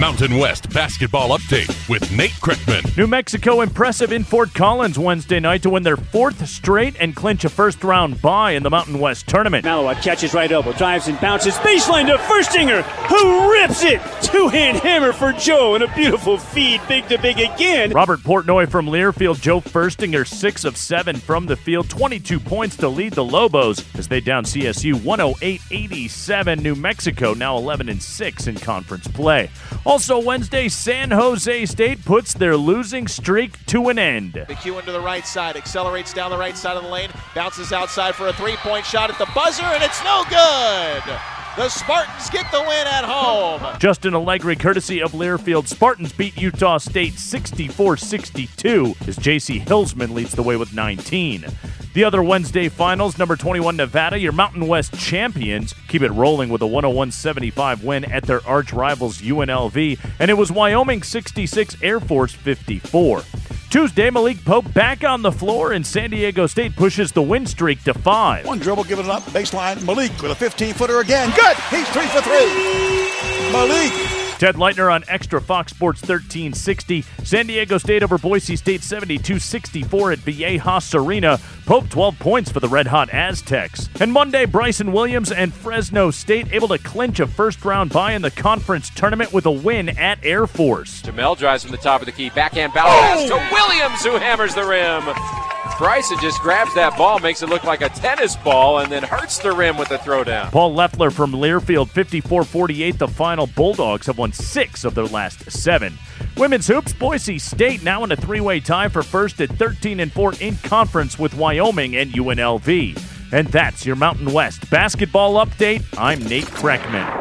Mountain West basketball update with Nate Kreckman. New Mexico impressive in Fort Collins Wednesday night to win their fourth straight and clinch a first round bye in the Mountain West tournament. Mallowat catches right elbow, drives and bounces baseline to Furstinger, who rips it. Two hand hammer for Joe and a beautiful feed, big to big again. Robert Portnoy from Learfield, Joe Furstinger, six of seven from the field, 22 points to lead the Lobos as they down CSU 108 87. New Mexico now 11 and 6 in conference play. Also Wednesday, San Jose State puts their losing streak to an end. McHugh into the right side, accelerates down the right side of the lane, bounces outside for a three point shot at the buzzer, and it's no good. The Spartans get the win at home. Justin Allegri, courtesy of Learfield, Spartans beat Utah State 64 62 as JC Hillsman leads the way with 19. The other Wednesday finals, number 21 Nevada, your Mountain West champions, keep it rolling with a 101 75 win at their arch rivals UNLV, and it was Wyoming 66, Air Force 54. Tuesday, Malik Pope back on the floor, and San Diego State pushes the win streak to five. One dribble, give it up, baseline. Malik with a 15 footer again. Good. He's three for three. Malik. Ted Leitner on Extra Fox Sports 1360. San Diego State over Boise State 72 64 at Viejas Arena. Pope 12 points for the Red Hot Aztecs. And Monday, Bryson Williams and Fresno State able to clinch a first round bye in the conference tournament with a win at Air Force. Jahmel drives from the top of the key. Backhand bounce pass to oh! Williams, who hammers the rim. Bryson just grabs that ball, makes it look like a tennis ball, and then hurts the rim with the throwdown. Paul Leffler from Learfield, 54 48. The final Bulldogs have won six of their last seven. Women's hoops, Boise State now in a three way tie for first at 13 and 4 in conference with Wyoming and UNLV. And that's your Mountain West basketball update. I'm Nate Kreckman.